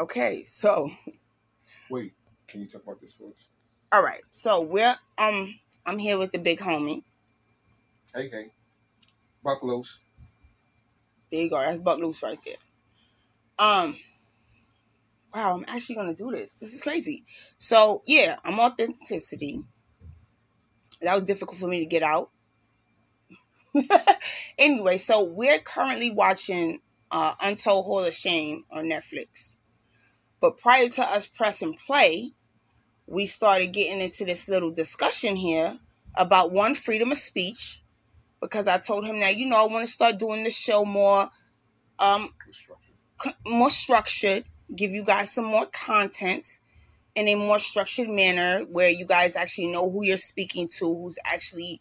Okay, so Wait, can you talk about this first? all right, so we're um I'm here with the big homie. Hey, hey. Buck loose. There you go. That's Buck Loose right there. Um. Wow, I'm actually gonna do this. This is crazy. So yeah, I'm authenticity. That was difficult for me to get out. anyway, so we're currently watching uh, Untold Hall of Shame on Netflix. But prior to us pressing play, we started getting into this little discussion here about one freedom of speech because I told him that you know I want to start doing the show more um more structured, give you guys some more content in a more structured manner where you guys actually know who you're speaking to, who's actually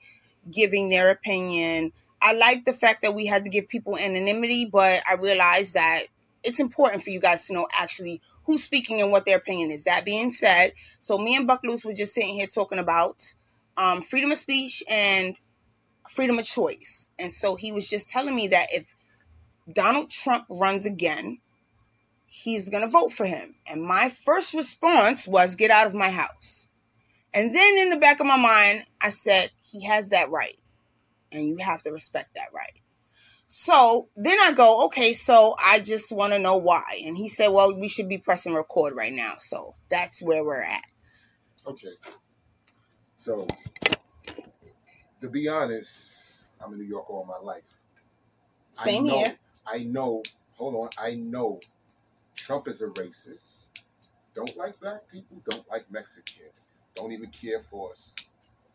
giving their opinion. I like the fact that we had to give people anonymity, but I realized that it's important for you guys to know actually who's speaking and what their opinion is. That being said, so me and Buck Loose were just sitting here talking about um, freedom of speech and freedom of choice. And so he was just telling me that if Donald Trump runs again, he's going to vote for him. And my first response was, get out of my house. And then in the back of my mind, I said, he has that right. And you have to respect that right. So then I go, okay, so I just want to know why. And he said, well, we should be pressing record right now. So that's where we're at. Okay. So, to be honest, I'm in New York all my life. Same I know, here. I know. Hold on. I know Trump is a racist. Don't like black people. Don't like Mexicans. Don't even care for us.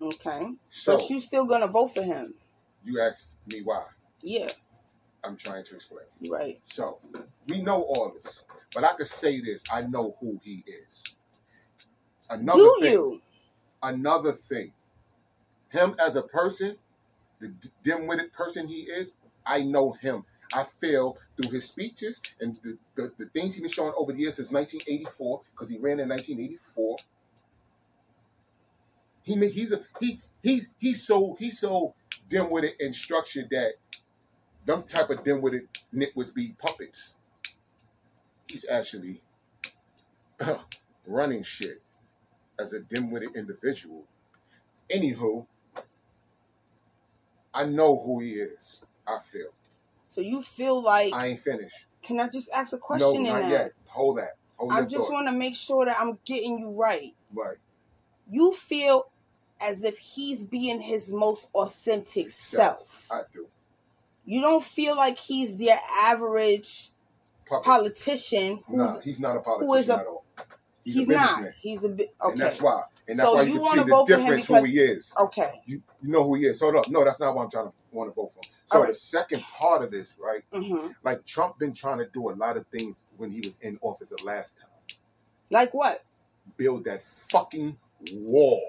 Okay. So But you still going to vote for him. you asked me why. Yeah, I'm trying to explain. right. So we know all this, but I could say this: I know who he is. Another Do thing, you? Another thing, him as a person, the dim-witted person he is, I know him. I feel through his speeches and the, the, the things he's been showing over the years since 1984, because he ran in 1984. He he's a he he's he's so he's so dim-witted and structured that them type of dim-witted nitwits be puppets. He's actually uh, running shit as a dim-witted individual. Anywho, I know who he is. I feel. So you feel like, I ain't finished. can I just ask a No, question in not that? yet. Hold that. Hold I just want to make sure that I'm getting you right. Right. You feel as if he's being his most authentic self. I do. You don't feel like he's your average politician who's Nah, he's not a politician who is a- at all. he's, a not. He's a bit And that's why. And that's So why you you can see vote the for him difference because- who he is. Okay. You, you know who he is. Hold up. No, that's not what I'm trying to want to vote for. So right. the second part of this, right? hmm Like Trump been trying to do a lot of things when he was in office the last time. Like what? Build that fucking wall.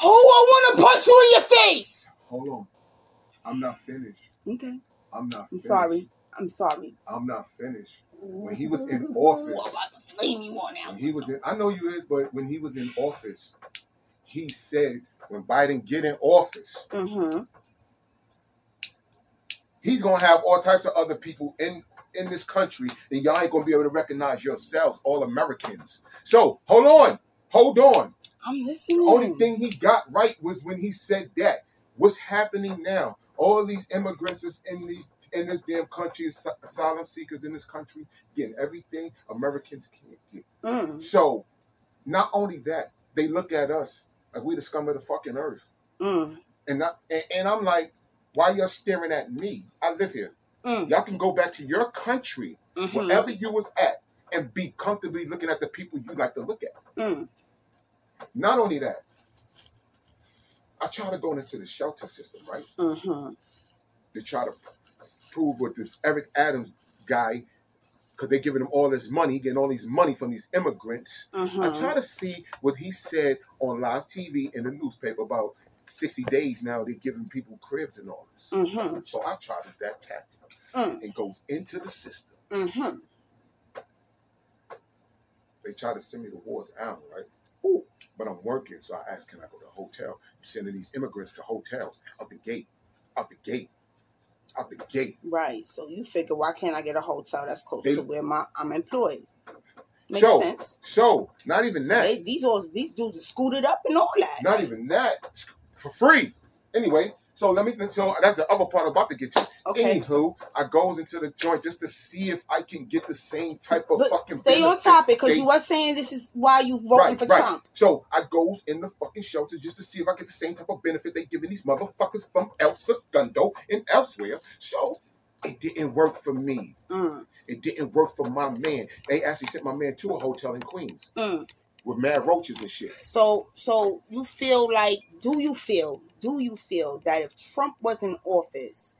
Who I want to punch you in your face? Hold on. I'm not finished. Okay. I'm not I'm finished. sorry. I'm sorry. I'm not finished. When he was in Ooh, office- I'm about to flame you on When he was in I know you is, but when he was in office, he said when Biden get in office, Mm-hmm. he's gonna have all types of other people in in this country and y'all ain't gonna be able to recognize yourselves, all Americans. So hold on, hold on. I'm listening. The only thing he got right was when he said that. What's happening now? All these immigrants is in these in this damn country, asylum seekers in this country, getting everything Americans can't get. Mm, So, not only that, they look at us like we the scum of the fucking earth, mm, and not, and, and I'm like, why y'all staring at me? I live here. mm, Y'all can go back to your country, mhm, wherever you was at, and be comfortably looking at the people you like to look at. mm. Not only that, I try to go into the shelter system, right? Mhm. To try to prove with this Eric Adams guy, because they're giving him all this money, getting all these money from these immigrants. I Mhm. try to see what he said on live TV in the newspaper about 60 days now, they're giving people cribs and all this. Mhm. So I tried that tactic. Mm. It goes into the system. Mhm. They try to send me to Ward's Island, right? Ooh. But I'm working, so I asked, can I go to a hotel? You sending these immigrants to hotels out the gate, out the gate, out the gate. Right. So you figure, why can't I get a hotel that's close They- to where my I'm employed? Makes so, sense. so not even that. They, these all these dudes are scooted up and all that. Not even that. For free. Anyway, so let me so that's the other part I'm about to get to. Okay. Anywho, I goes into the joint just to see if I can get the same type of fucking stay on topic because you were saying this is why you voting for Trump. So I goes in the fucking shelter just to see if I get the same type of benefit they giving these motherfuckers from El Segundo and elsewhere. So it didn't work for me. Mm, It didn't work for my man. They actually sent my man to a hotel in Queens mm. With mad roaches and shit. So so you feel like do you feel do you feel that if Trump was in office,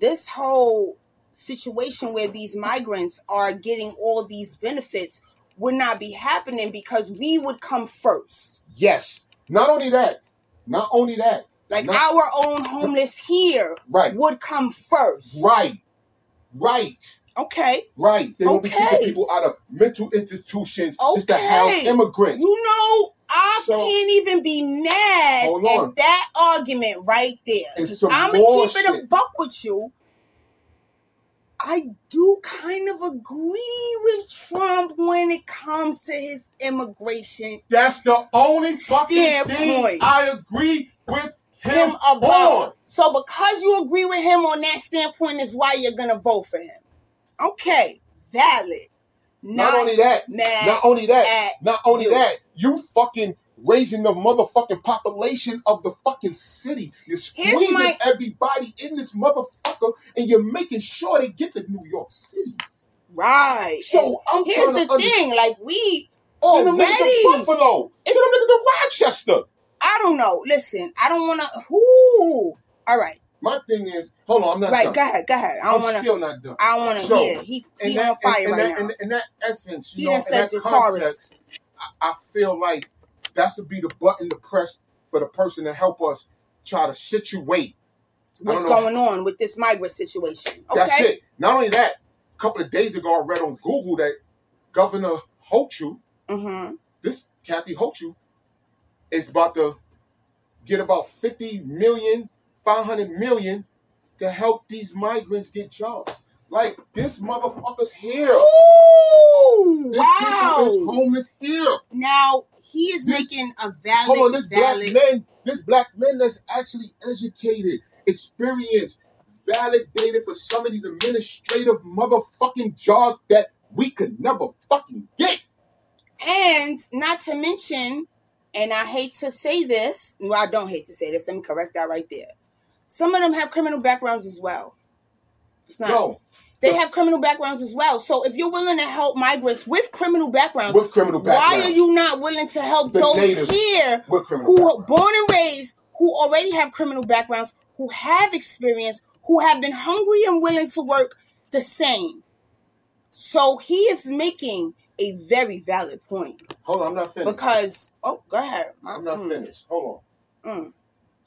this whole situation where these migrants are getting all these benefits would not be happening because we would come first. Yes. Not only that. Not only that. Like Not- our own homeless here Right. would come first. Right. Right. Okay. Right. They will be Okay. keeping people out of mental institutions just to house Okay. immigrants. You know, I So- can't even be mad at that argument right there. I'm gonna keep it a buck with you. I do kind of agree with Trump when it comes to his immigration That's the only thing Standpoint. I agree with him, him about. on. So because you agree with him on that standpoint is why you're gonna vote for him. Okay, valid. Not, Not, only that, not only that, not only you. that, you fucking raising the motherfucking population of the fucking city. You're squeezing my- everybody in this motherfucker, and you're making sure they get to New York City. right. So I'm Here's the thing, like we niggas to already. Buffalo. Them niggas to Rochester. I don't know. Listen, I don't want to. Ooh. All right, My thing is, hold on, I'm not right. done. Go ahead. Go ahead. I don't want to. still not done. I don't want to. So, yeah, he he that, on fire in, in right that, now. in, in that essence, you he know, said that the chorus. I, I feel like that should be the button to press for the person to help us try to situate. What's going on with this migrant situation? Okay. That's it. Not only that, a couple of days ago, I read on Google that Governor Hochul, Mm-hmm. this Kathy Hochul, is about to get about 50 million, 500 million to help these migrants get jobs. Like, this motherfucker's here. Ooh, This wow. homeless here. Now he is This- making a valid, Hold on, this valid. black man, this black man that's actually educated, experienced, validated for some of these administrative motherfucking jobs that we could never fucking get. And not to mention, and I hate to say this, well, I don't hate to say this. Let me correct that right there. Some of them have criminal backgrounds as well. It's not. No, They have criminal backgrounds as well. So if you're willing to help migrants with criminal backgrounds, with criminal why are you not willing to help The those here who are born and raised, who already have criminal backgrounds, who have experience, who have been hungry and willing to work the same? So he is making a very valid point Hold on, I'm not finished. because oh, go ahead. I'm not Mm, finished. Hold on. mm.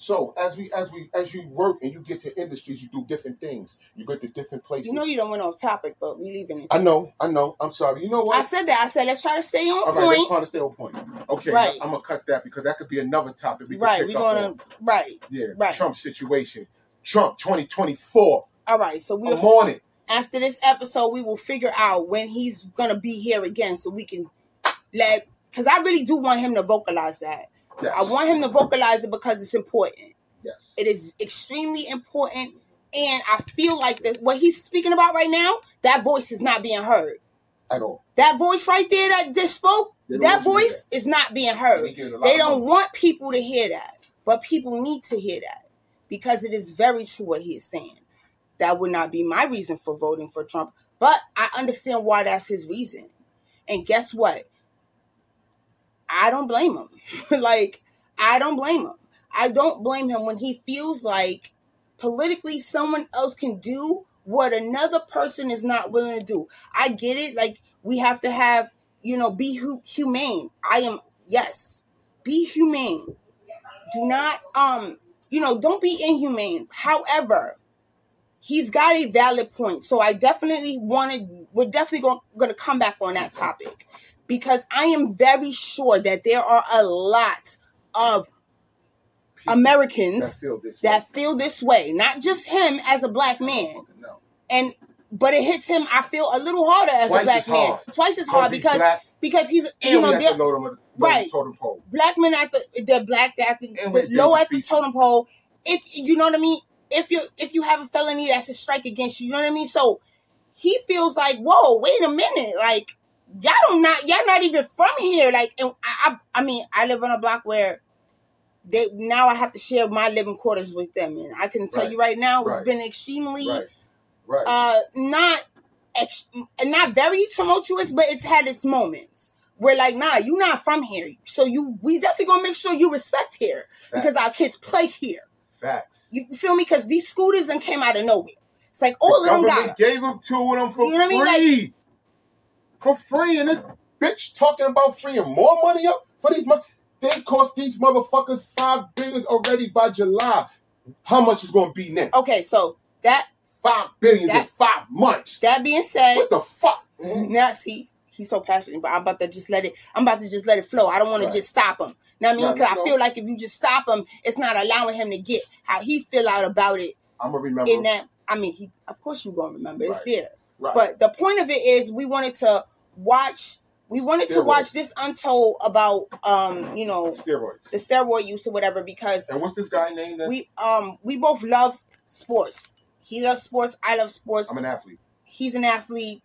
So as we as we as you work and you get to industries, you do different things. You go to different places. You know you don't went off topic, but we leaving it. I know, I know. I'm sorry. You know what? I said that. I said let's try to stay on point. All right, let's try to stay on point. Okay, Right. I'm gonna cut that because that could be another topic. We Right, we're gonna on. right. Yeah, Right. Trump situation. Trump 2024. All right, so we're on it. after this episode, we will figure out when he's gonna be here again, so we can let. Because I really do want him to vocalize that. Yes. I want him to vocalize it because it's important. Yes. It is extremely important, and I feel like that what he's speaking about right now, that voice is not being heard. At all. That voice right there that just spoke, that want you to voice is not being heard. They get a lot They don't want people to hear that, but people need to hear that because it is very true what he is saying. That would not be my reason for voting for Trump, but I understand why that's his reason. And guess what? I don't blame him. like, I don't blame him. I don't blame him when he feels like politically someone else can do what another person is not willing to do. I get it. Like, we have to have, you know, be hu- humane. I am, yes, be humane. Do not, um, you know, don't be inhumane. However, he's got a valid point. So I definitely wanted, we're definitely going to come back on that topic because I am very sure that there are a lot of People Americans that feel this that way. feel this way. Not just him as a black man. No. And but it hits him. I feel a little harder as Twice a black man, hard. twice as hard because black, because he's you know they're- load him Right. the totem pole. black men at the they're black they're at the, the low at the totem pole. If you know what I mean, if you if you have a felony, that's a strike against you. You know what I mean. So he feels like, whoa, wait a minute, like y'all don't not y'all not even from here. Like, and I I, I mean, I live on a block where. They now I have to share my living quarters with them, and I can tell Right. you right now, it's Right. been extremely Right. Uh not ex- not very tumultuous, but it's had its moments. We're like, nah, you not from here, so you we definitely gonna make sure you respect here because our kids play here. Facts. You feel me? Because these scooters then came out of nowhere. It's like all the of them got gave them to them for You know what I mean? free. For free. And this bitch talking about freeing more money up for these mo- They cost these motherfuckers five billions already by July. How much is going to be next? okay. So that Five billion in five months. that being said, What the fuck? now see he's so passionate, but I'm about to just let it. I'm about to just let it flow. I don't want Right. to just stop him. Now I mean, because I feel like if you just stop him, it's not allowing him to get how he feel out about it. I'm gonna remember. In that, I mean, he of course you're gonna remember. It's Right. there. right. But the point of it is, we wanted to watch. We wanted to watch this untold about, um, you know, steroids. the steroid use or whatever because And what's this guy named we, um, we both love sports. He loves sports. I love sports. I'm an athlete. He's an athlete.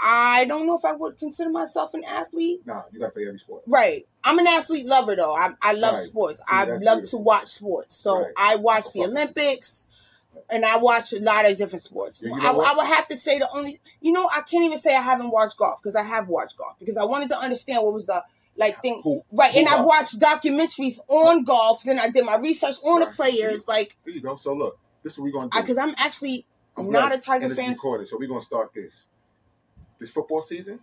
I don't know if I would consider myself an athlete. Nah, you gotta play every sport. Right. I'm an athlete lover though. I, I love Right. sports. See, I love beautiful. to watch sports. So Right. I watch the. Olympics and I watch a lot of different sports. You know I. I would have to say the only, you know, I can't even say I haven't watched golf because I have watched golf because I wanted to understand what was the like thing. Right. And I've watched documentaries on golf. Then I did my research on the Right. players. Like, There you go. So look, this is what we're gonna do. because I'm actually I'm not a Tiger and it's fan. recorded, so we're gonna start this. This football season.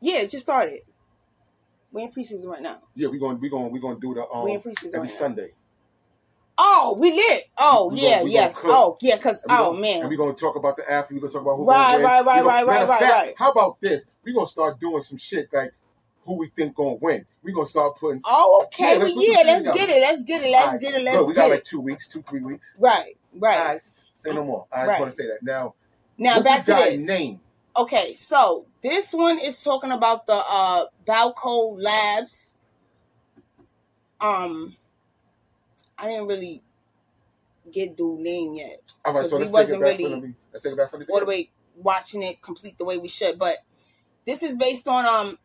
Yeah, it just started. We in preseason right now. Yeah, we're gonna we're gonna we're gonna do the um we in preseason every right now. Oh, we lit. Oh, We yeah, gonna- yes. Oh, yeah, because, oh, gonna- man. And we're gonna talk about the athlete. We're gonna talk about who Right, right, right, gonna- right, right, fact, right. How about this? We're gonna start doing some shit like who we think gonna win. We're gonna start putting. Oh, okay. Yeah, let's put yeah, let's get it. Let's get it. Let's Alright, get it. Let's Look, we got like two weeks, two three weeks. right, right. Alright, say no more. I Right. just want to say that now. Now back to this. name? Okay, so this one is talking about the uh Balco Labs. Um, I didn't really get dude name yet. All right, so we wasn't really. Let's take it back from the. all the way watching it complete the way we should. But this is based on um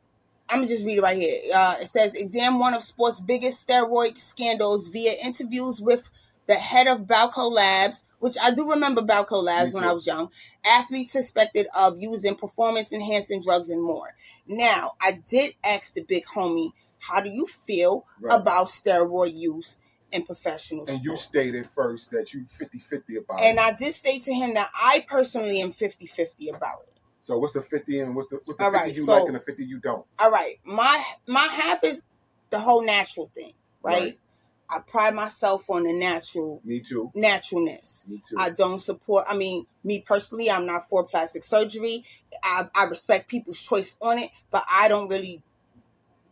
I'm gonna just read it right here. Uh, it says exam one of sports' biggest steroid scandals via interviews with the head of Balco Labs, which I do remember Balco Labs when I was young. Athletes suspected of using performance enhancing drugs and more. Now, I did ask the big homie, how do you feel Right. about steroid use in professional And you stated first that you 50-50 about And it. I did state to him that I personally am 50 50 about it. So what's the 50 and what's the, what's the All 50 right, you so- like and the 50 you don't? all right my my half is the whole natural thing right, Right. i pride myself on the natural Me too. naturalness Me too. i don't support i mean me personally i'm not for plastic surgery i, I respect people's choice on it but i don't really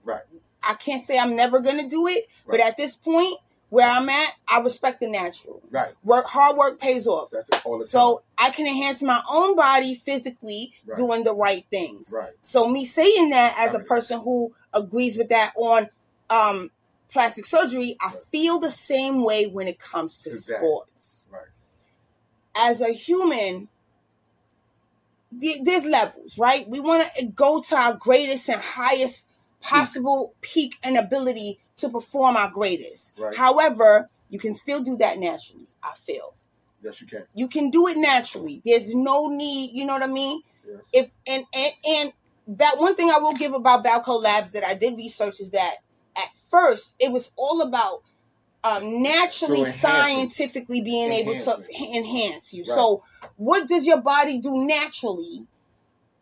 Right. i can't say i'm never gonna do it but at this point where i'm at i respect the natural right. work hard work pays off That's all so i can enhance my own body physically Right. doing the right things. Right. so me saying that as a person who agrees with that on um plastic surgery, I Right. feel the same way when it comes to Exactly. sports. Right. As a human, th- there's levels, right? We want to go to our greatest and highest possible peak and ability to perform our greatest. Right. However, you can still do that naturally, I feel. Yes, you can. You can do it naturally. There's no need, you know what I mean? Yes. if and and and that one thing I will give about Balco Labs that I did research is that at first it was all about um, naturally, enhance it. scientifically being able to Enhance enhance you. Right. So, what does your body do naturally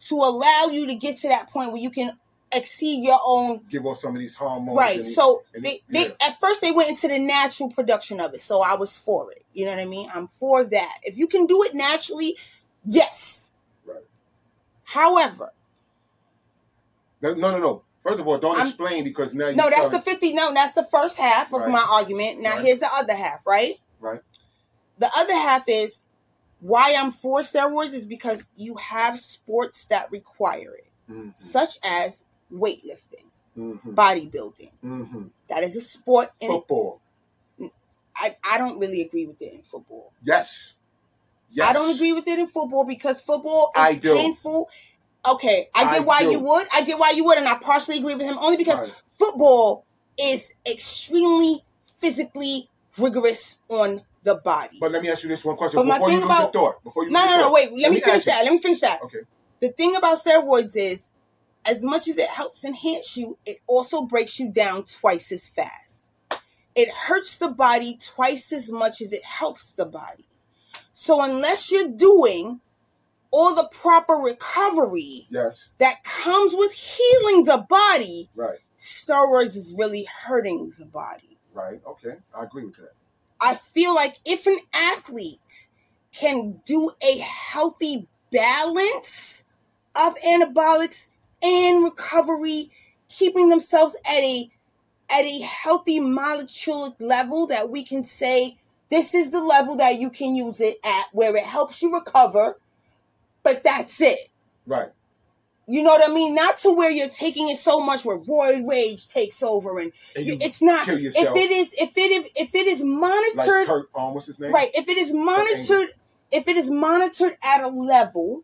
to allow you to get to that point where you can exceed your own Give off some of these hormones. right? So they, yeah. they at first they went into the natural production of it, so I was for it. You know what I mean? I'm for that. If you can do it naturally, yes. Right. However, No, no, no. First of all, don't I'm- explain because now you No, that's the 50. No, that's the first half of Right. my argument. Now, Right. here's the other half, right? Right. The other half is Why I'm for steroids is because you have sports that require it, Mhm. such as weightlifting, Mhm. bodybuilding. Mhm. That is a sport, Football. I, I don't really agree with it in football. Yes. Yes. I don't agree with it in football because football is painful. Okay, I get I why do. you would. I get why you would, and I partially agree with him only because Right. football is extremely physically rigorous on the body. But let me ask you this one question But my before you thing about- thought. Before you no, no, no. Wait, let, me ask finish that. Let me finish that. Okay. The thing about steroids is, as much as it helps enhance you, it also breaks you down twice as fast. It hurts the body twice as much as it helps the body. So unless you're doing all the proper recovery Yes. that comes with healing the body, Right. steroids is really hurting the body. Right. Okay. I agree with that. I feel like if an athlete can do a healthy balance of anabolics and recovery, keeping themselves at a at a healthy molecular level that we can say this is the level that you can use it at where it helps you recover, but that's it. Right. You know what I mean? Not to where you're taking it so much where roid rage takes over and And you it's not if it is if it if it is monitored like um, what's his name? Right. If it is monitored, if it is monitored at a level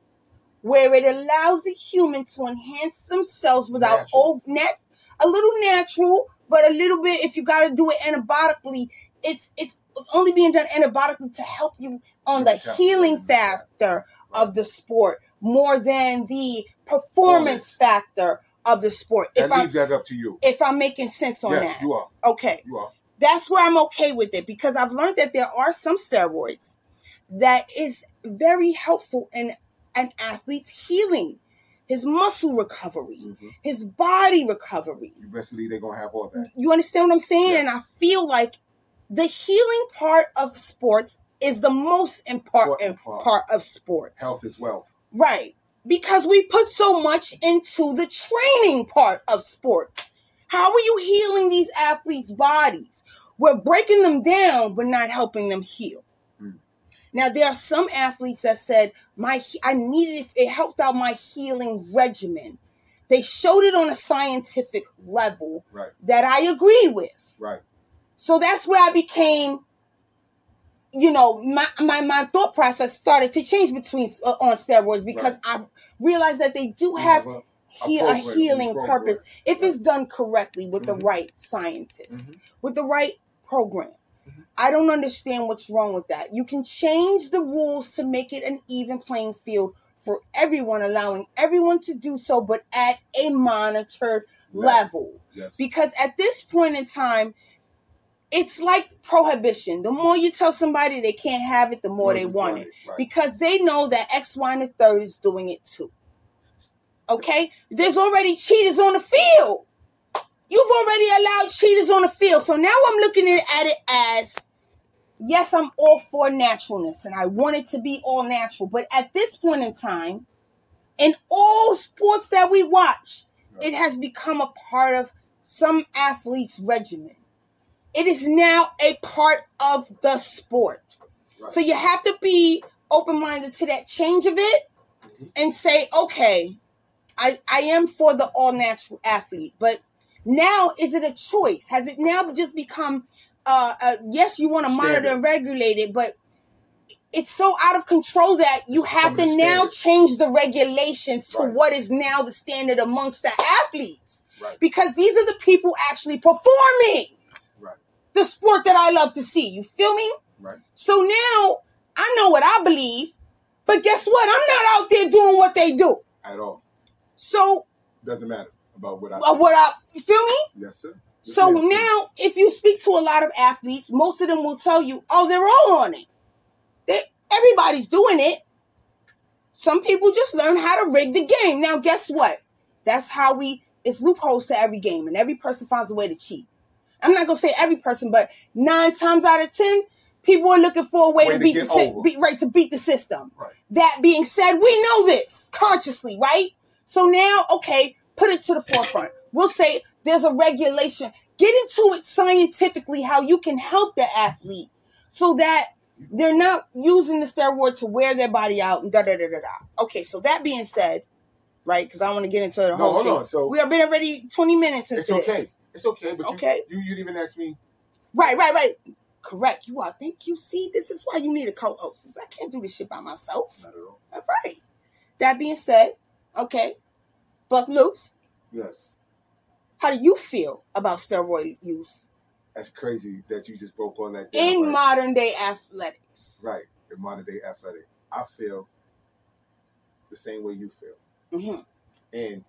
where it allows the human to enhance themselves without Natural. over net a little natural, but a little bit if you got to do it antibiotically, it's it's only being done antibiotically to help you on the healing factor of the sport more than the performance factor of the sport. If I'm leaves that up to you. if I'm making sense on yes, that. you are. Okay You are. that's where I'm okay with it because I've learned that there are some steroids that is very helpful in an athlete's healing, his muscle recovery, Mhm. his body recovery. Believe they're gonna have all that. You understand what I'm saying? Yeah. And I feel like the healing part of sports is the most important Important part. part of sports. Health is wealth. Right. Because we put so much into the training part of sports. How are you healing these athletes' bodies? We're breaking them down, but not helping them heal. Now, there are some athletes that said, "My, I needed it it helped out my healing regimen." They showed it on a scientific level Right. that I agree with. Right. So that's where I became, you know, my my, my thought process started to change between uh, on steroids because I realized that they do have he, a healing purpose if it's done correctly with the Mhm. right scientists, Mhm. with the right program. I don't understand what's wrong with that. You can change the rules to make it an even playing field for everyone, allowing everyone to do so, but at a monitored level. Yes. because at this point in time it's like prohibition. The more you tell somebody they can't have it the more they want it. Right. because they know that x y and the third is doing it too. Okay? There's already cheaters on the field. You've already allowed cheaters on the field. So now i'm looking at it as yes i'm all for naturalness and i want it to be all natural but at this point in time in all sports that we watch it has become a part of some athletes' regimen. It is now a part of the sport. Right. So you have to be open minded to that change of it Mhm. and say, okay, I, I am for the all natural athlete. But now, is it a choice? Has it now just become, uh, uh yes, you want to monitor and regulate it, but it's so out of control that you have to now change the regulations to Right. what is now the standard amongst the athletes Right. because these are the people actually performing Right. the sport that I love to see. You feel me? Right. So now I know what I believe, but guess what? I'm not out there doing what they do. At all. So Doesn't matter about what I. uh, what I you feel me? Yes, sir. So now, if you speak to a lot of athletes, most of them will tell you, "Oh, they're all on it. They, everybody's doing it." Some people just learn how to rig the game. Now, guess what? That's how we. It's loopholes to every game, and every person finds a way to cheat. I'm not gonna say every person, but nine times out of ten, people are looking for a way, Way to to beat the si- beat, right to beat the system. Right. That being said, we know this consciously, right? So now, okay, put it to the forefront. We'll say there's a regulation. Get into it scientifically how you can help the athlete so that They're not using the steroid to wear their body out and da da da da da. Okay, so that being said, right? Because I want to get into the No, whole hold thing. on. So We have been already twenty minutes it's into okay. this. It's okay. But Okay. you, you you didn't even ask me. Right, right, right. Correct. You are. Thank you. See, this is why you need a co-host. I can't do this shit by myself. Not at all. All right. That being said, okay, Buck Loose, Yes. How do you feel about steroid use That's crazy that you just broke all that down. in right? modern day athletics? right in modern day athletics. I feel the same way you feel, hmm and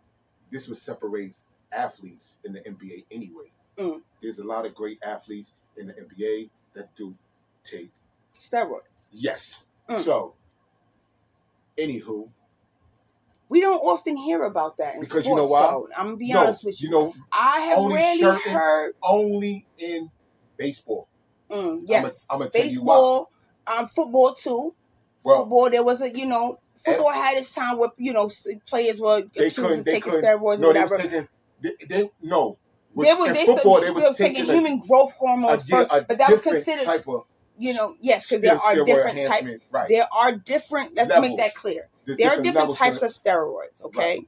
this what separates athletes in the NBA anyway. Mm. There's a lot of great athletes in the NBA that do take Steroids. yes. Mm. So, anywho, We don't often hear about that in Because sports. you know why? Though. I'm gonna be no, honest with you. you know, I have rarely certain- heard. only in baseball. Mm, yes, I'm gonna tell you why. baseball, um, football too. Well, football, there was a you know, football had its time where you know players were They accused of taking steroids no, or they whatever. was taking. They, they no. With- They were they, football, still, they they were taking taking human growth hormones a, first, a but that was considered type of you know yes because there are different types. right? There are different. Let's Levels. make that clear. There's There are different types of steroids. Okay,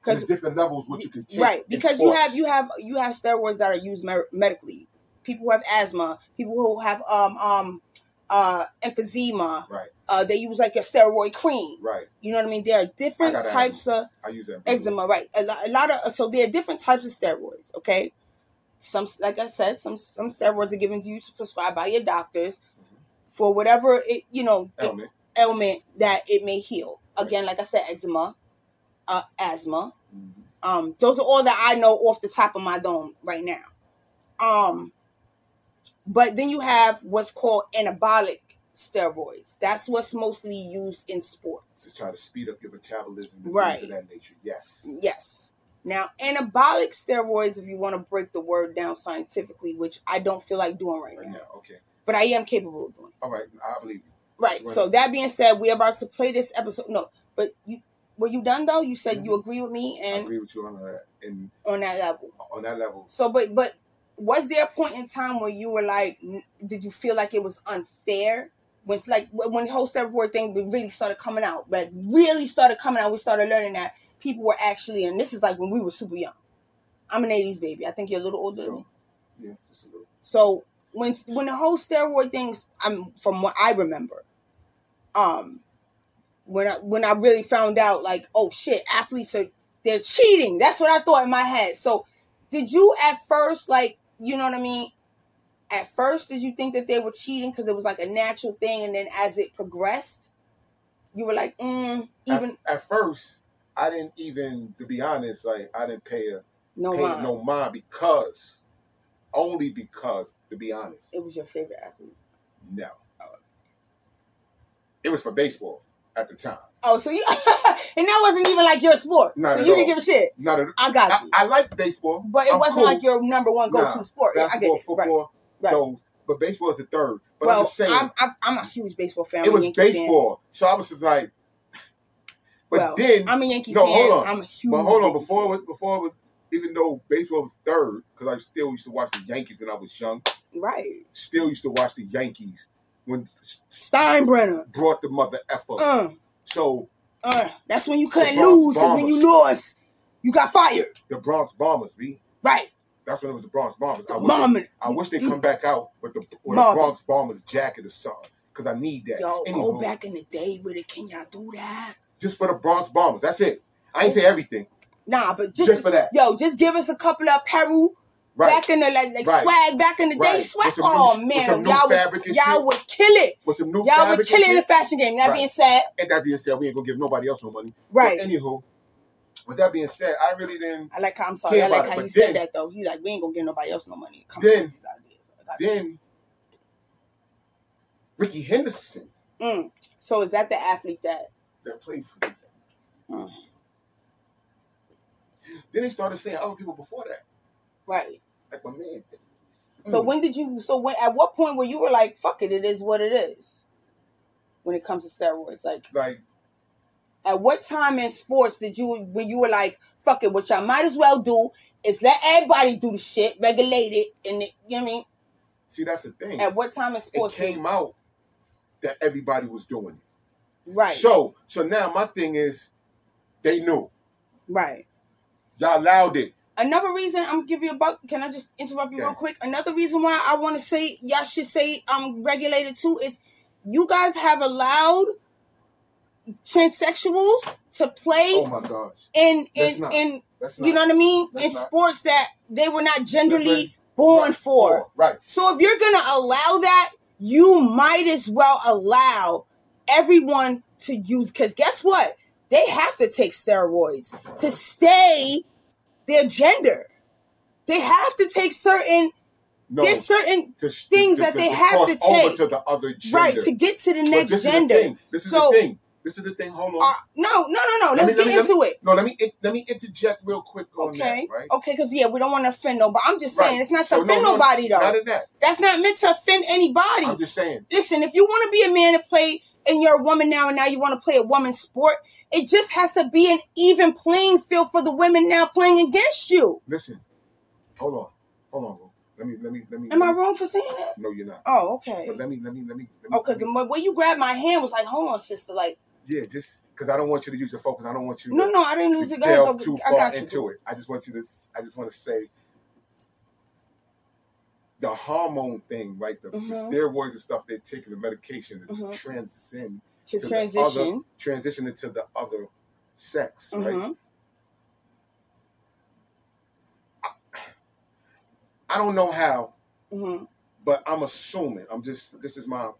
because different levels what you can take. right because you have you have you have steroids that are used mer- medically. People who have asthma, people who have um um uh emphysema. right, Uh, they use like a steroid cream. right. You know what I mean? There are different types of I use eczema, right? A, lo- a lot of so there are different types of steroids. Okay, some like I said, some some steroids are given to you to prescribe by your doctors for whatever it you know the Element. Ailment that it may heal. Again, like I said, eczema, uh, asthma. Mhm. Um, those are all that I know off the top of my dome right now. Um, but then you have what's called anabolic steroids. That's what's mostly used in sports. To try to speed up your metabolism and Right. things of that nature. Yes. Yes. Now, anabolic steroids, if you want to break the word down scientifically, which I don't feel like doing right Right now, now. Okay. but I am capable of doing. All right. I believe you. Right. Right. So that being said, we're about to play this episode. No, but you were you done though? You said mm-hmm. you agree with me I and agree with you on uh, that. And on that level. on that level, So, but but was there a point in time where you were like, did you feel like it was unfair? When it's like when the whole steroid thing really started coming out, but really started coming out, we started learning that people were actually, and this is like when we were super young. I'm an '80s baby. I think you're a little older than me. yeah, just a little. So when when the whole steroid things, I'm from what I remember, um, when I when I really found out, like, oh shit, athletes are they're cheating. That's what I thought in my head. So did you at first like, you know what I mean? At first, did you think that they were cheating because it was like a natural thing, and then as it progressed, you were like, mm, even at, at first, I didn't even, to be honest, like I didn't pay a no pay mind. no mind because, only because, to be honest, It was your favorite athlete. no, it was for baseball at the time. Oh, so you and that wasn't even like your sport. Not so at you all. didn't give a shit. Not a, I got I, you. I liked baseball, But it I'm wasn't cool. like your number one go to Nah, sport. Yeah, I get it. Football, right. those, but baseball is the third. But I'm well, just saying, I'm, I'm, I'm a huge baseball fan. It was Yankee fan. baseball, so I was just like, but well, then, I'm a Yankee no, fan. hold on. I'm a huge. but hold on, before it was, before it was, even though baseball was third, because I still used to watch the Yankees when I was young. right, Still used to watch the Yankees when Steinbrenner. brought the mother effer. Uh, So uh, that's when you couldn't lose because when you lost, you got fired. the Bronx Bombers, B. Right, That's when it was the Bronx Bombers. I wish, they, I wish they come back out with the, with the Bronx Bombers jacket or something, because I need that. Yo, go back in the day with it. Can y'all do that? just for the Bronx Bombers. That's it. I ain't say everything. Nah, but Just, just, for that. yo, just give us a couple of Peru Right. back in the like, like Right. swag back in the day. Swag. Oh new- man, y'all would, y'all would kill it. With some new Y'all would kill it in the fashion game. That Right. being said, And that being said, we ain't gonna give nobody else no money. right. But anywho, with that being said, I really didn't. I like how I'm sorry. I like it, how he said then- that though. He's like, we ain't gonna give nobody else no money. Come Then- on, with these ideas. I got you. Then Rickey Henderson Mm. So is that the athlete that? that played for the Mm. Then they started saying other people before that, Right. like my man. So Mm. when did you? So when? At what point where you were like, "Fuck it, it is what it is." When it comes to steroids, like like at what time in sports did you when you were like, "Fuck it, what y'all might as well do is let everybody do the shit, regulate it, and it, you know what I mean?" see that's the thing. At what time in It sports? did- came out that everybody was doing it. Right. So so now my thing is, they knew. right. Y'all allowed it. Another reason I'm gonna give you a buck. Can I just interrupt you Yeah. real quick? Another reason why I want to say y'all should say um regulated too is you guys have allowed transsexuals to play Oh my gosh. in in not- in you know what I mean in not- sports that they were not genderly born Right. for. Right. So if you're gonna allow that, you might as well allow everyone to use. Because guess what? They have to take steroids to stay their gender. They have to take certain. No. There's certain to, things that they have to over take. to the other gender. right to get to the next this Is gender. the thing. This is So- the thing. This is the thing. Hold on. Uh, no, no, no, no. Let Let's me- let get me- let me- into it. no, let me let me interject real quick on Okay. that. Right. Okay, because yeah, we don't want to offend nobody. I'm just saying Right. it's not to So, no, offend no, nobody though. Not in that. That's not meant to offend anybody. I'm just saying. listen, if you want to be a man to play and you're a woman now and now you want to play a woman's sport, it just has to be an even playing field for the women now playing against you. Listen. Hold on. Hold on. Let me let me let me. Am I let me- wrong for saying that? No, you're not. Oh, okay. But let me let me let me. Let me Oh, because the way you grabbed my hand was like, hold on, sister. Like, yeah, just because I don't want you to use your focus. I don't want you to no, no, I didn't to lose it. Go ahead, too I got you. into it. I just want you to. I just want to say the hormone thing, right? The, the Mhm. steroids and stuff they're taking, the medication to Mhm. transcend To to transition. transition into the other sex, right? Mhm. I don't know how, hmm but I'm assuming. I'm just. This is my.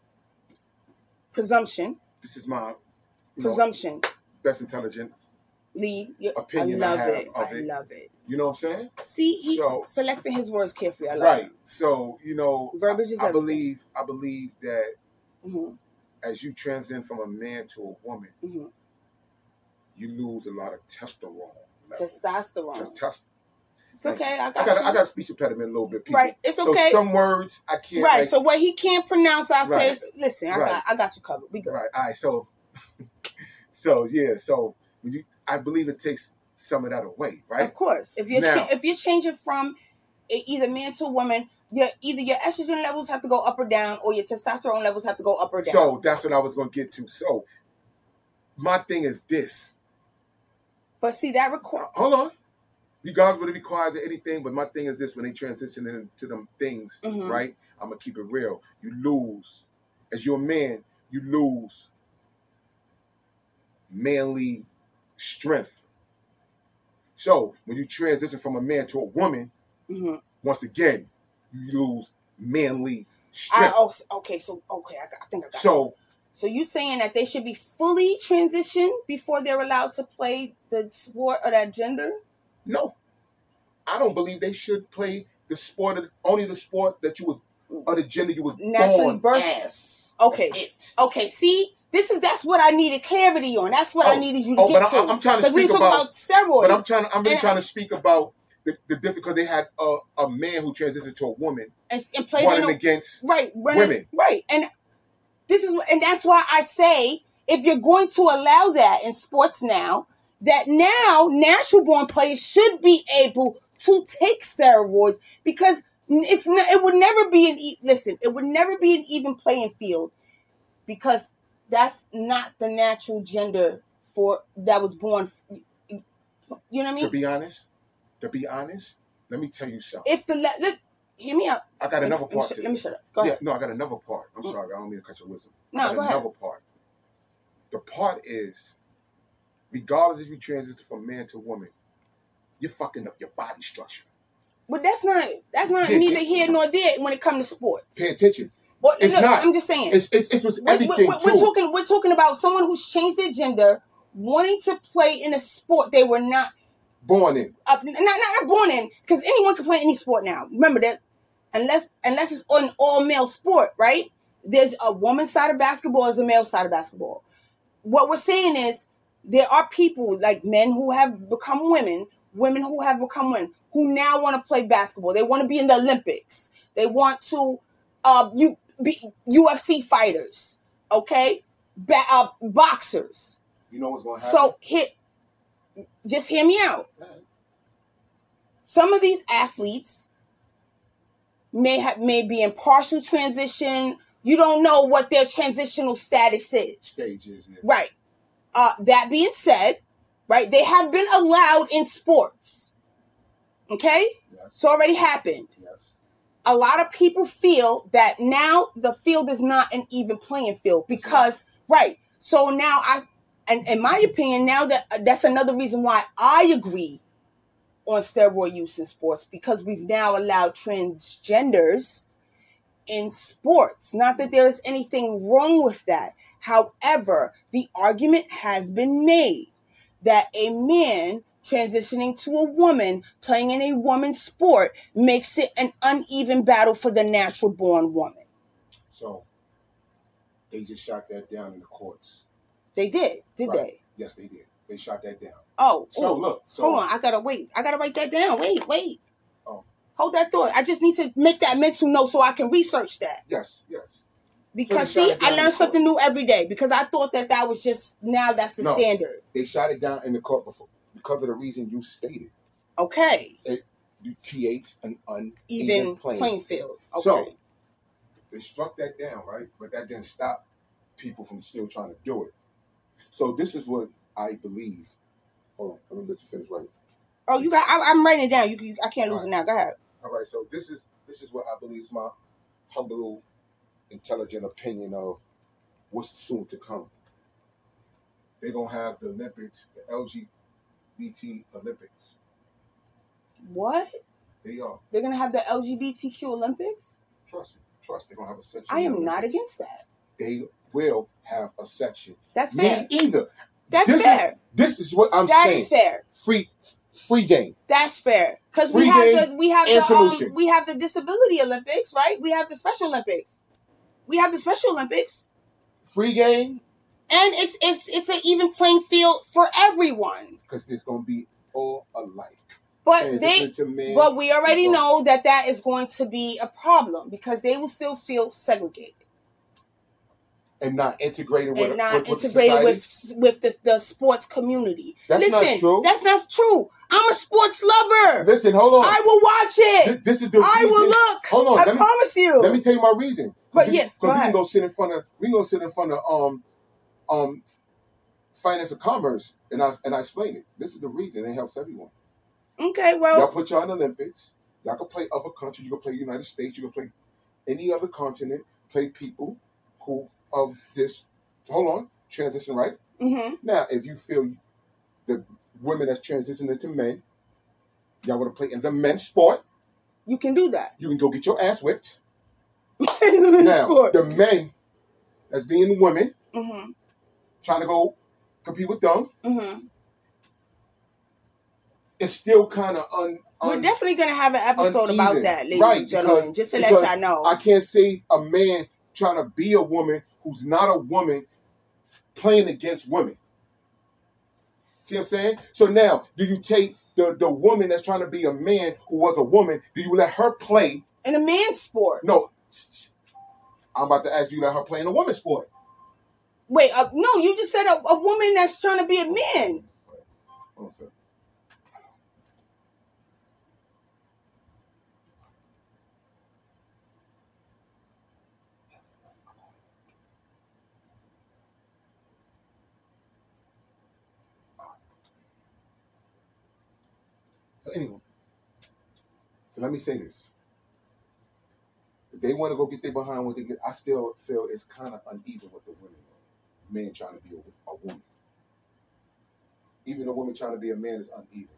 Presumption. This is my. You know, Presumption. best intelligent. Lee, I Opinion I love have it. I it. love it. You know what I'm saying? See, he So- selecting his words carefully. I love right. it. So you know, Verbiage is I everything. believe. I believe that hmm as you transcend from a man to a woman, hmm you lose a lot of testosterone. levels. Testosterone. Te- tes- It's okay. I I got, got. I got speech impediment a little bit. People. right. It's So okay. some words I can't. right. like- so what he can't pronounce, I Right. say, listen, I Right. got, I got you covered. We good. Right. All right. So, so yeah. So when you, I believe it takes some of that away. Right. Of course, if you're Now- cha- if you're changing from a, either man to woman, your either your estrogen levels have to go up or down, or your testosterone levels have to go up or down. So that's what I was going to get to. So my thing is this. but see that require Hold on. Regardless what it requires or anything, but my thing is this: when they transition into them things, Mhm. right? I'm gonna keep it real. You lose as you're a man. You lose manly strength. So when you transition from a man to a woman, mhm. once again, you lose manly I, strength. oh, okay, so okay, I, I think I got. you. so so you saying that they should be fully transitioned before they're allowed to play the sport or that gender? no, I don't believe they should play the sport of, only the sport that you was or the gender you was Naturally born birthed. as. Okay. That's it. Okay, see, this is that's what I needed clarity on. That's what I Oh, needed you to oh, get but to. I- I'm trying to Because we speak talking about- about steroids. But I'm trying. I'm really And trying to speak about the, the difference because they had a, a man who transitioned to a woman and, and played running against. right running- women. right and this is and that's why i say if you're going to allow that in sports now that now natural born players should be able to take steroids because it's not, it would never be an e- listen it would never be an even playing field because that's not the natural gender for that was born you know what i mean To be honest, to be honest, let me tell you something. if the le- let's hear me out I got another let me, part. shut- to let me shut up go yeah, ahead no, I got another part. I'm Mm. sorry, I don't mean to cut your wisdom. no go ahead another part. The part is, regardless if you transition from man to woman, you're fucking up your body structure. But that's not that's not Yeah, neither here nor there when it comes to sports. Pay attention. Well, It's look, not. I'm just saying. It's it's, it's with we're, everything we're- we're talking we're talking about someone who's changed their gender, wanting to play in a sport they were not Born in. up, not not, not born in, because anyone can play any sport now. Remember that, unless unless it's an all male sport, right? There's a woman's side of basketball, there's a male side of basketball. What we're saying is there are people like men who have become women, women who have become men, who now want to play basketball. They want to be in the Olympics. They want to uh you be UFC fighters, okay? Ba- uh, boxers. You know what's going to happen. So hit just hear me out some of these athletes may have may be in partial transition You don't know what their transitional status is. Stages. Yeah. Right. Uh, that being said, right, they have been allowed in sports. Okay? Yes. It's already happened. Yes. A lot of people feel that now the field is not an even playing field because, right. So now I, and in my opinion, now that uh, that's another reason why I agree on steroid use in sports because we've now allowed transgenders in sports. Not that there is anything wrong with that. However, the argument has been made that a man transitioning to a woman playing in a woman's sport makes it an uneven battle for the natural born woman. So they just shot that down in the courts. They did, did Right. they? Yes, they did. They shot that down. Oh, So ooh. look. So hold on. I gotta wait. I gotta write that down. Wait, wait. Oh. Hold that thought. I just need to make that mental note so I can research that. Yes. Yes. Because So see, shot it down I in learn something new every day. Because I thought that that was just now that's the No. standard. They shot it down in the court before because of the reason you stated. Okay, It creates an uneven even playing. playing field. Okay, So- They struck that down, right? But that didn't stop people from still trying to do it. So this is what I believe. Hold on, let me let you finish writing. oh, you got. I, I'm writing it down. You, you I can't lose it now. Go ahead. All right, so this is this is what I believe is my humble, intelligent opinion of what's soon to come. They're gonna have the Olympics, the LGBT Olympics. What? They are. They're gonna have the LGBTQ Olympics? Trust me. Trust. They're gonna have a section. I am not against that. They will have a section. That's Me fair. either. That's this fair. Is, this is what I'm That saying. That is fair. Free, free game. That's fair. Because we have the we have the um, we have the disability Olympics, right? We have the Special Olympics. We have the Special Olympics, Free game and it's it's it's an even playing field for everyone. because it's gonna be all alike. But they but we already know that that is going to be a problem because they will still feel segregated and not integrated with and not with, with integrated with with the, the sports community. That's not Listen, true. that's not true. I'm a sports lover. Listen, hold on. I will watch it. This, this is the I reason- will look. Hold on. I let me promise you. let me tell you my reason. But We- yes, go we can go sit in front of we can go sit in front of um um finance and commerce and I and I explain it. This is the reason it helps everyone. okay, Y'all well, put y'all in the Olympics. Y'all can play other countries. You can play United States. You can play any other continent. Play people who of this. Hold on, transition right hmm now. If you feel the women that's transitioning into men, y'all want to play in the men's sport. you can do that. You can go get your ass whipped. In now sport. the men that's being women hmm trying to go compete with them. hmm It's still kind of un. We're definitely gonna have an episode about that, ladies Right, and gentlemen. because- just to let y'all know. I can't see a man trying to be a woman who's not a woman playing against women. See what I'm saying? So now, do you take the, the woman that's trying to be a man who was a woman, do you let her play? in a man's sport. No, I'm about to ask you let her play in a woman's sport. Wait, uh, no, you just said a, a woman that's trying to be a man. Hold So anyway, so let me say this. If they want to go get their behind what they get, I still feel it's kind of uneven with the women. Men trying to be a, a woman. Even a woman trying to be a man is uneven.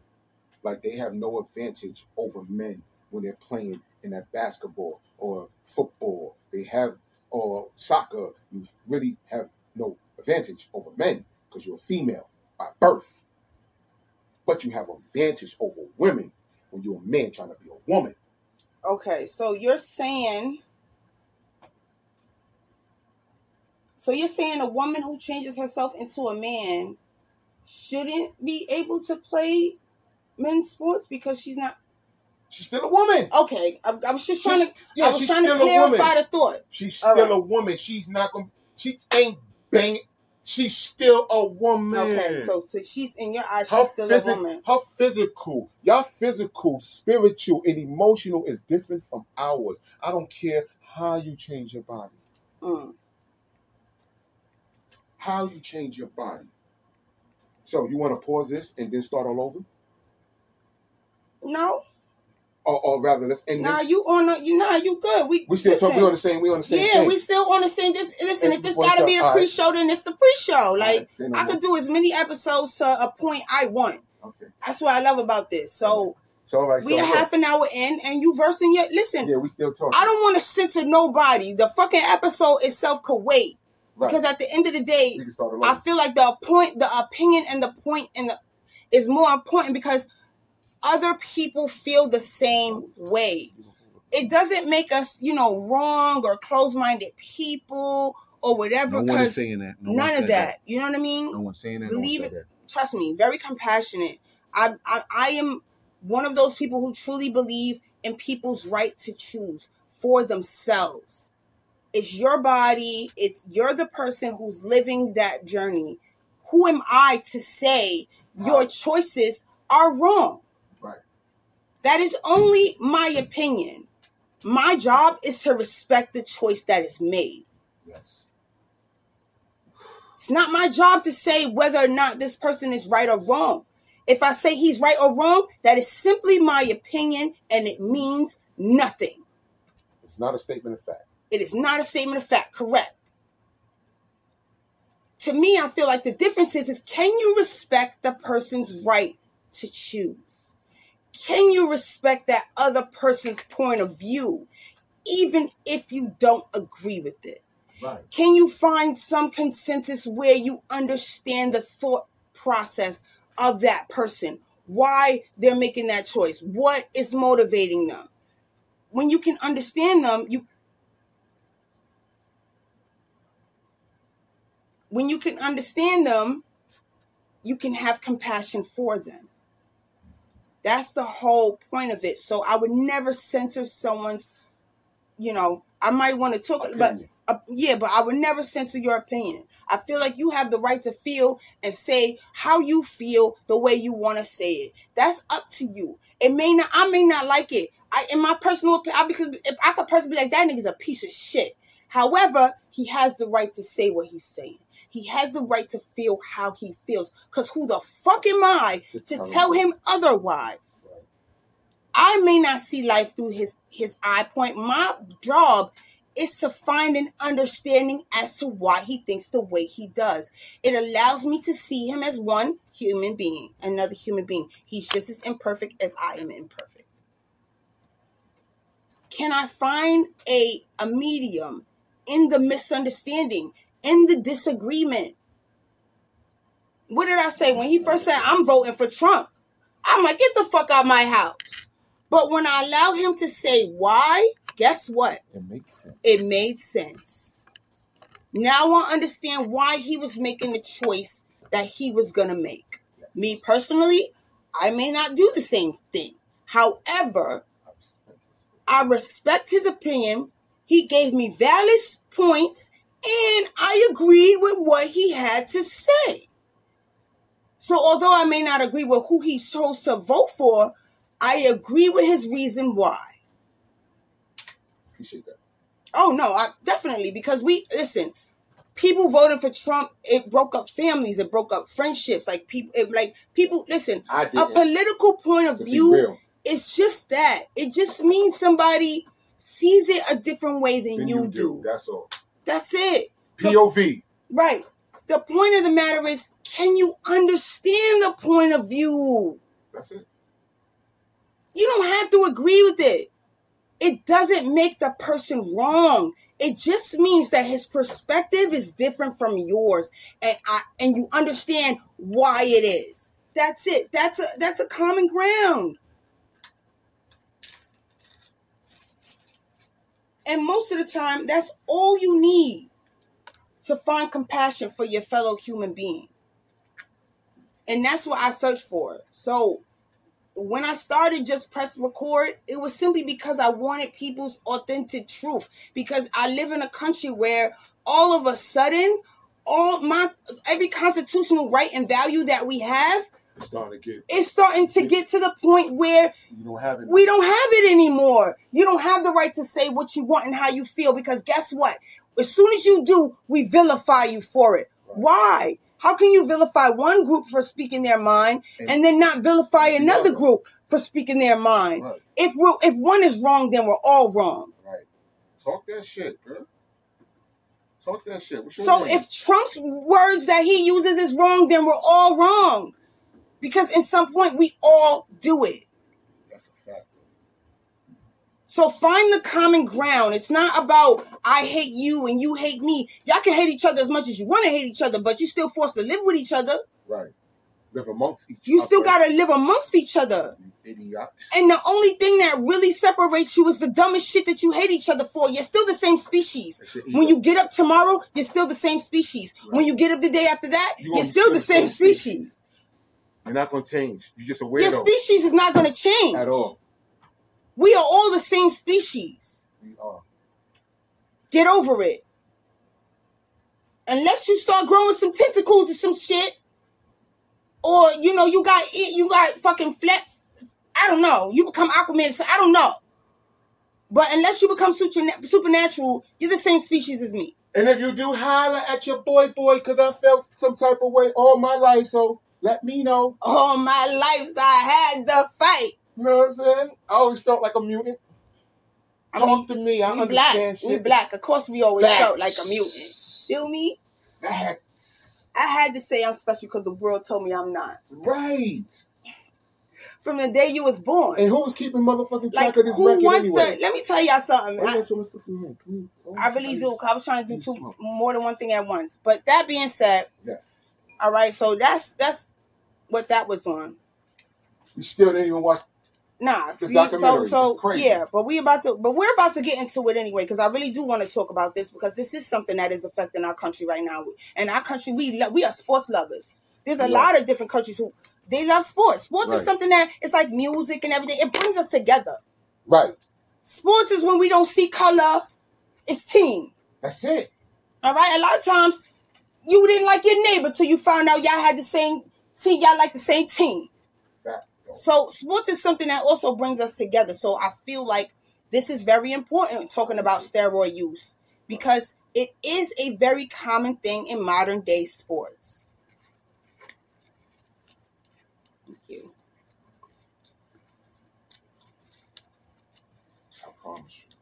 Like they have no advantage over men when they're playing in that basketball or football. They have or soccer. You really have no advantage over men because you're a female by birth. But you have an advantage over women when you're a man trying to be a woman. Okay, so you're saying. So you're saying a woman who changes herself into a man shouldn't be able to play men's sports because she's not. She's still a woman. Okay, I, I was just trying to. Yeah, I was she's trying to still a woman. clarify the thought. She's still right. a woman. She's not gonna. She ain't banging. She's still a woman. Okay, so so she's in your eyes. her, She's still a woman. her physical, your physical, spiritual, and emotional is different from ours. I don't care how you change your body. Mm. How you change your body. So you want to pause this and then start all over? No, Or, or rather, let's end nah, this. you on the, you nah, you good. We We still talk, we on the same. We on the same. Yeah, thing. we still on the same. This listen, if this got to be the pre-show, then it's the pre-show. Like no I could do as many episodes to a point I want. Okay. That's what I love about this. So So right. we so a half an hour in, and you versing your listen. Yeah, we still talking. I don't want to censor nobody. The fucking episode itself could wait Right. because at the end of the day, we can start all I feel like the point, the opinion, and the point, and the is more important because other people feel the same way. It doesn't make us, you know, wrong or close-minded people or whatever. No one is saying that. No none of said that. You know what I mean? No one's saying that. Believe no it. said trust me, very compassionate. I, I I am one of those people who truly believe in people's right to choose for themselves. It's your body. It's you're the person who's living that journey. Who am I to say your choices are wrong? That is only my opinion. My job is to respect the choice that is made. Yes. It's not my job to say whether or not this person is right or wrong. If I say he's right or wrong, that is simply my opinion and it means nothing. It's not a statement of fact. It is not a statement of fact, correct? To me, I feel like the difference is, is can you respect the person's right to choose? Can you respect that other person's point of view, even if you don't agree with it? Right. Can you find some consensus where you understand the thought process of that person? Why they're making that choice? What is motivating them? When you can understand them, you when you can understand them, you can have compassion for them. That's the whole point of it. So I would never censor someone's, you know, I might want to talk, but uh, yeah, but I would never censor your opinion. I feel like you have the right to feel and say how you feel the way you want to say it. That's up to you. It may not, I may not like it. I, in my personal opinion, I, because if I could personally be like that nigga's a piece of shit. However, he has the right to say what he's saying. He has the right to feel how he feels. Cause who the fuck am I To tell him otherwise? I may not see life through his his eye point. My job is to find an understanding as to why he thinks the way he does. It allows me to see him as one human being, another human being. He's just as imperfect as I am imperfect. Can I find a a medium in the misunderstanding, in the disagreement? What did I say when he first said I'm voting for Trump? I'm like, get the fuck out of my house. But when I allowed him to say why, guess what? It makes sense. It made sense. Now I understand why he was making the choice that he was going to make. Yes. Me personally, I may not do the same thing. However, I respect this. I respect his opinion. He gave me valid points and I agreed with what he had to say. So although I may not agree with who he chose to vote for, I agree with his reason why. Appreciate that. Oh no, I definitely because we listen. People voting for Trump, it broke up families, it broke up friendships. Like people, it, like people. Listen, a political point of to view it's just that. It just means somebody sees it a different way than Then you, do. That's all. That's it. POV. Right. The point of the matter is, can you understand the point of view? That's it. You don't have to agree with it. It doesn't make the person wrong. It just means that his perspective is different from yours, and I and you understand why it is. That's it. That's a that's a common ground. And most of the time, that's all you need to find compassion for your fellow human being. And that's what I search for. So when I started just press record, it was simply because I wanted people's authentic truth. Because I live in a country where all of a sudden, all my every constitutional right and value that we have It's starting to get. is starting to get to the point where You don't have it. we don't have it anymore. You don't have the right to say what you want and how you feel because guess what? as soon as you do, we vilify you for it. Right. Why? How can you vilify one group for speaking their mind And- and then not vilify another other. group for speaking their mind? Right. If we're, if one is wrong, then we're all wrong. Right. Talk that shit, girl. Talk that shit. So name? if Trump's words that he uses is wrong, then we're all wrong. Because in some point we all do it. that's a fact. So find the common ground. It's not about I hate you and you hate me. Y'all can hate each other as much as you want to hate each other, but you're still forced to live with each other. Right. Live amongst each You still gotta live amongst each other. you idiots. And the only thing that really separates you is the dumbest shit that you hate each other for. You're still the same species. When you get up tomorrow, you're still the same species. When you get up the day after that, You you're still the same species. You're not gonna change. You're just a Your weirdo species is not gonna change. at all. We are all the same species. We are. Get over it. Unless you start growing some tentacles or some shit, or you know you got it, you got fucking flat. I don't know. You become Aquaman. So I don't know. But unless you become supernatural, you're the same species as me. And if you do, holler at your boy, boy, because I felt some type of way all my life. So let me know. All my life I had to fight. You know what I'm saying? I always felt like a mutant. I Talk mean, to me. I we black. understand We black. Of course, we always Facts. felt like a mutant. Feel me? Facts. I had to say I'm special because the world told me I'm not. Right. From the day you was born. And who was keeping motherfucking Like track of this who record wants anyway? to? Let me tell y'all something. I, yeah, so much stuff in here. Can you- oh, I really do. I was trying to do two more than one thing at once. But that being said, Yes. All right. So that's that's what that was on. You still didn't even watch. Nah, The see, so documentary so crazy. yeah, but we about to, but we're about to get into it anyway because I really do want to talk about this because this is something that is affecting our country right now. And our country, we lo- we are sports lovers. There's a Yeah. lot of different countries who they love sports. Sports Right. is something that it's like music and everything. It brings us together. Right. Sports is when we don't see color. It's team. That's it. All right. A lot of times, you didn't like your neighbor till you found out y'all had the same team. Y'all like the same team. So sports is something that also brings us together. So I feel like this is very important talking about steroid use because it is a very common thing in modern day sports. Thank you. I promise you.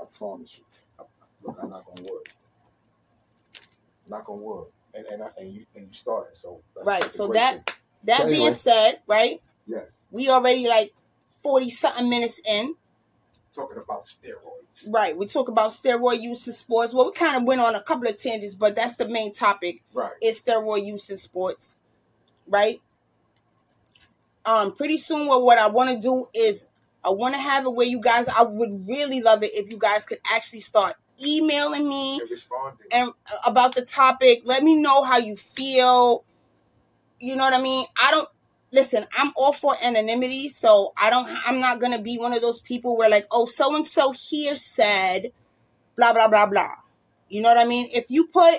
I promise you. Look, I'm not gonna worry. Knock on wood. And and, I, and you and you started. So that's, Right, so that- thing. That So being anyway. said, right, yes, we already like 40 something minutes in. talking about steroids. Right, we talk about steroid use in sports. Well, we kind of went on a couple of tangents, but that's the main topic Right. is steroid use in sports, right? Um, pretty soon, what what I want to do is I want to have it where you guys. I would really love it if you guys could actually start emailing me And responding. and uh, about the topic. Let me know how you feel. You know what I mean? I don't listen. I'm all for anonymity, so I don't. I'm not gonna be one of those people where like, oh, so and so here said, blah blah blah blah. You know what I mean? If you put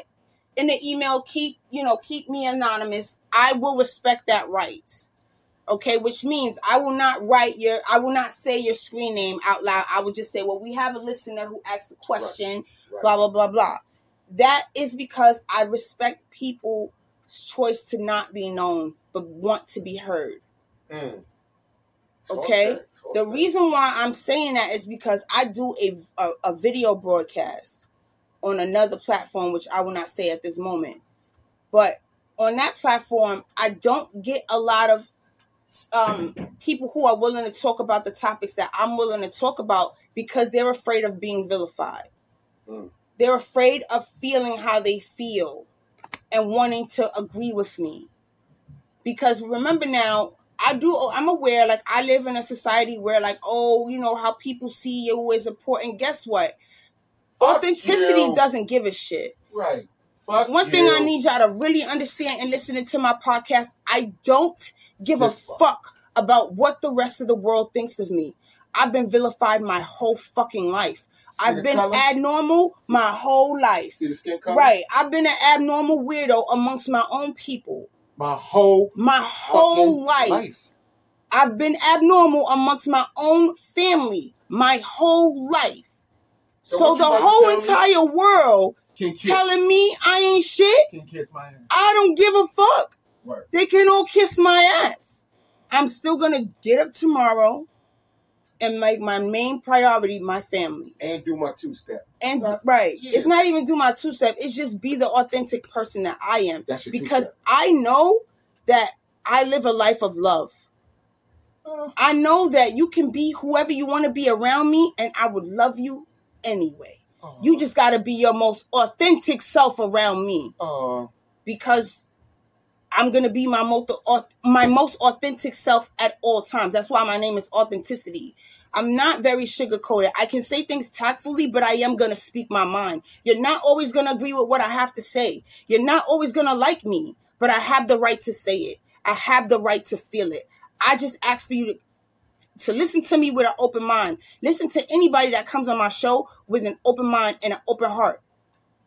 in the email, keep you know, keep me anonymous. I will respect that right. Okay, which means I will not write your, I will not say your screen name out loud. I will just say, well, we have a listener who asked the question right. blah blah blah blah. That is because I respect people's choice to not be known but want to be heard. Mm. Okay. The reason why I'm saying that is because I do a, a a video broadcast on another platform which I will not say at this moment. But on that platform, I don't get a lot of um, people who are willing to talk about the topics that I'm willing to talk about because they're afraid of being vilified. Mm. They're afraid of feeling how they feel and wanting to agree with me. Because remember now, I do, I'm aware, like, I live in a society where, like, oh, you know, how people see you is important. Guess what? Fuck Authenticity you. doesn't give a shit. Right. Fuck One thing I need y'all to really understand and listening to my podcast, I don't give a fuck. about what the rest of the world thinks of me. I've been vilified my whole fucking life. See I've been color? abnormal my whole life. See the skin color? Right. I've been an abnormal weirdo amongst my own people. My whole My whole fucking life. I've been abnormal amongst my own family my whole life. So, what the you about to whole tell me? entire world telling me I ain't shit, can kiss my ass. I don't give a fuck. They can all kiss my ass. I'm still gonna get up tomorrow and make my main priority my family. And do my two step. And Right. right, Yeah. it's not even do my two step. It's just be the authentic person that I am That's because two-step. I know that I live a life of love. Uh, I know that you can be whoever you want to be around me, and I would love you anyway. You just got to be your most authentic self around me uh, because I'm gonna be my most my most authentic self at all times. That's why my name is authenticity. I'm not very sugar coated. I can say things tactfully, but I am gonna speak my mind. You're not always gonna agree with what I have to say. You're not always gonna like me, but I have the right to say it. I have the right to feel it. I just ask for you to to listen to me with an open mind. Listen to anybody that comes on my show with an open mind and an open heart.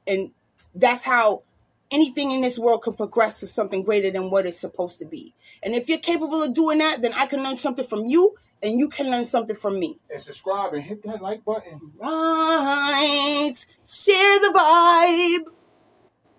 And that's how anything in this world can progress to something greater than what it's supposed to be. And if you're capable of doing that, then I can learn something from you and you can learn something from me. and subscribe and hit that like button. Right. Share the vibe.